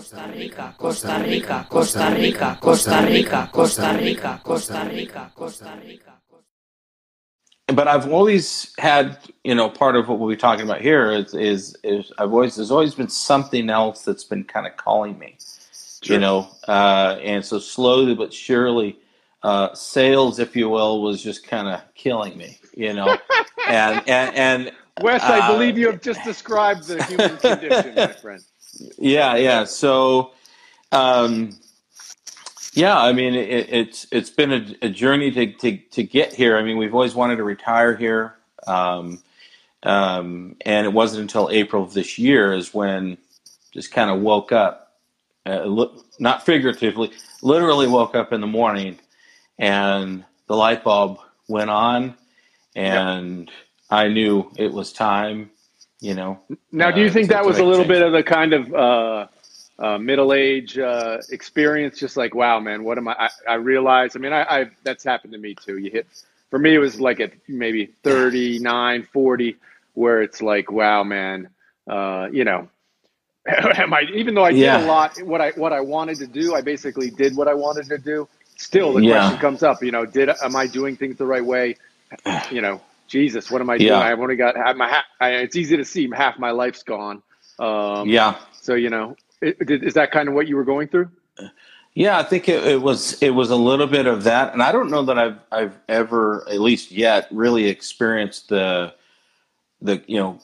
Costa Rica, Costa Rica, Costa Rica, Costa Rica, Costa Rica, Costa Rica, Costa Rica. But I've always had, you know, part of what we're talking about here is, is, is I've always, there's always been something else that's been kind of calling me, Sure. you know, uh, and so slowly but surely, uh, sales, if you will, was just kind of killing me, you know, and, and, and, Wes, I uh, believe you have just described the human condition, my friend. Yeah, yeah. So, um, yeah, I mean, it, it's it's been a, a journey to, to to get here. I mean, we've always wanted to retire here, um, um, and it wasn't until April of this year is when just kind of woke up, uh, not figuratively, literally woke up in the morning, and the light bulb went on, and I knew it was time. You know. Now, do you uh, think that was a little bit of the kind of uh, uh, middle age uh, experience? Just like, wow, man, what am I? I, I realized. I mean, I, I that's happened to me too. You hit for me, it was like at maybe 39, 40, where it's like, wow, man, uh, you know. Am I even though I did Yeah. a lot what I what I wanted to do, I basically did what I wanted to do. Still the Yeah. question comes up, you know, did am I doing things the right way? You know, Jesus, what am I doing? Yeah. I've only got half my ha- I, it's easy to see half my life's gone. Um, Yeah. So you know, it, did, is that kind of what you were going through? Yeah, I think it, it was it was a little bit of that, and I don't know that I've I've ever, at least yet, really experienced the the you know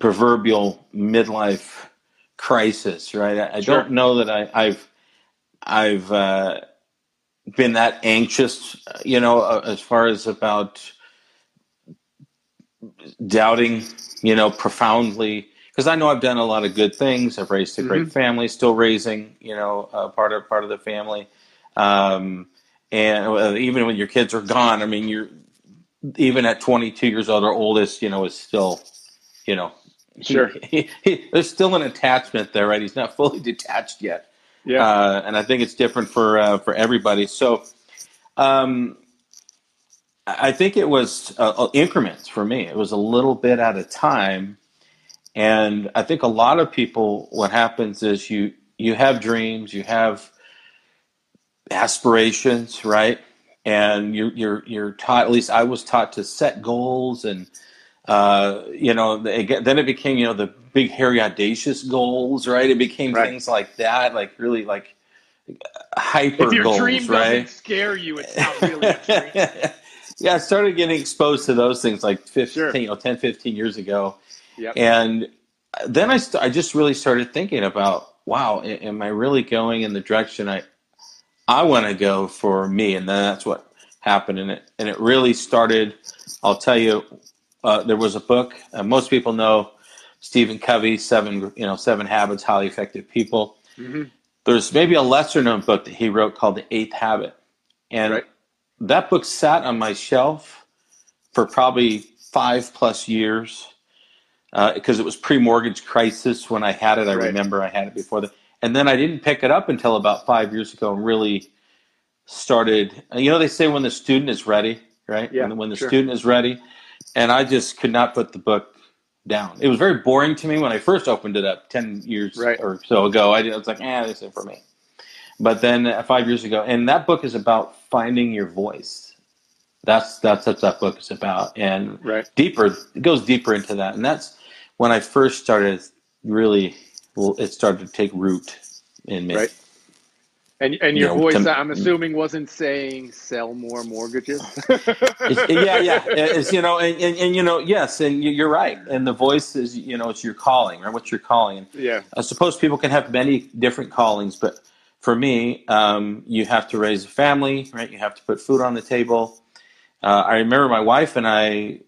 proverbial midlife crisis. Right? I, I Sure. don't know that I, I've I've uh, been that anxious, you know, as far as about doubting, you know, profoundly. Because I know I've done a lot of good things. I've raised a great family, still raising, you know, uh, part of part of the family. Um, and uh, even when your kids are gone, I mean, you're even at 22 years old, our oldest, you know, is still, you know, Sure. he- he- there's still an attachment there, right? He's not fully detached yet Yeah. uh, and I think it's different for uh, for everybody. So, um, I think it was uh, uh, increments for me. It was a little bit at a time, and I think a lot of people. What happens is you you have dreams, you have aspirations, right? And you, you're you're taught. At least I was taught to set goals and uh, you know, then it became, you know, the big, hairy, audacious goals, right? It became Right. things like that, like really like hyper if your goals, dream right? doesn't scare you, it's not really a dream. Yeah, I started getting exposed to those things like 15, Sure. you know, 10, 15 years ago. Yep. And then I, st- I just really started thinking about, wow, am I really going in the direction I, I want to go for me? And then that's what happened. And it, and it really started, I'll tell you, uh, there was a book, uh, most people know Stephen Covey, seven, you know, seven habits, highly effective people. Mhm. There's maybe a lesser known book that he wrote called The Eighth Habit. And Right. That book sat on my shelf for probably five plus years because it was pre-mortgage crisis when I had it. I Right. remember I had it before that, and then I didn't pick it up until about five years ago and really started. You know, they say when the student is ready, right? Yeah, when, when the sure. student is ready, and I just could not put the book down. It was very boring to me when I first opened it up ten years Right. or so ago. I, was like, eh, this isn't for me. But then uh, five years ago, and that book is about finding your voice. That's that's what that book is about, and Right. deeper. It goes deeper into that, and that's when I first started. Really, well, it started to take root in me. Right. And and You your know, voice, to- I'm assuming, wasn't saying sell more mortgages. Yeah, yeah. It's you know, and, and, and you know, yes, and you- you're right. And the voice is, you know, it's your calling, right? What's your calling? yeah. I suppose people can have many different callings, but for me, um, you have to raise a family, right? You have to put food on the table. Uh, I remember my wife and I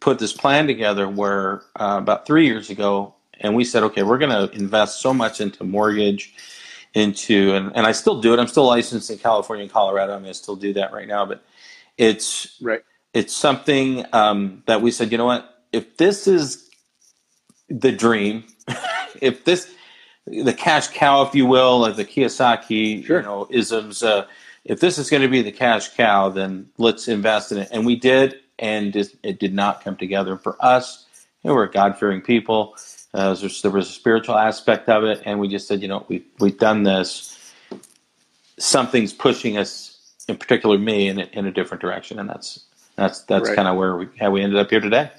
put this plan together where uh, about three years ago, and we said, okay, we're going to invest so much into mortgage, into, and, and I still do it. I'm still licensed in California and Colorado. I'm going to still do that right now, but it's Right. it's something um, that we said, you know what? If this is the dream, if this the cash cow, if you will, like the Kiyosaki, Sure. you know, isms. Uh, if this is going to be the cash cow, then let's invest in it. And we did, and it, did not come together for us. You know, we're God fearing people. Uh, there, was, there was a spiritual aspect of it, and we just said, you know, we we've done this. Something's pushing us, in particular me, in a, in a different direction, and that's that's that's Right. kind of where we how we ended up here today.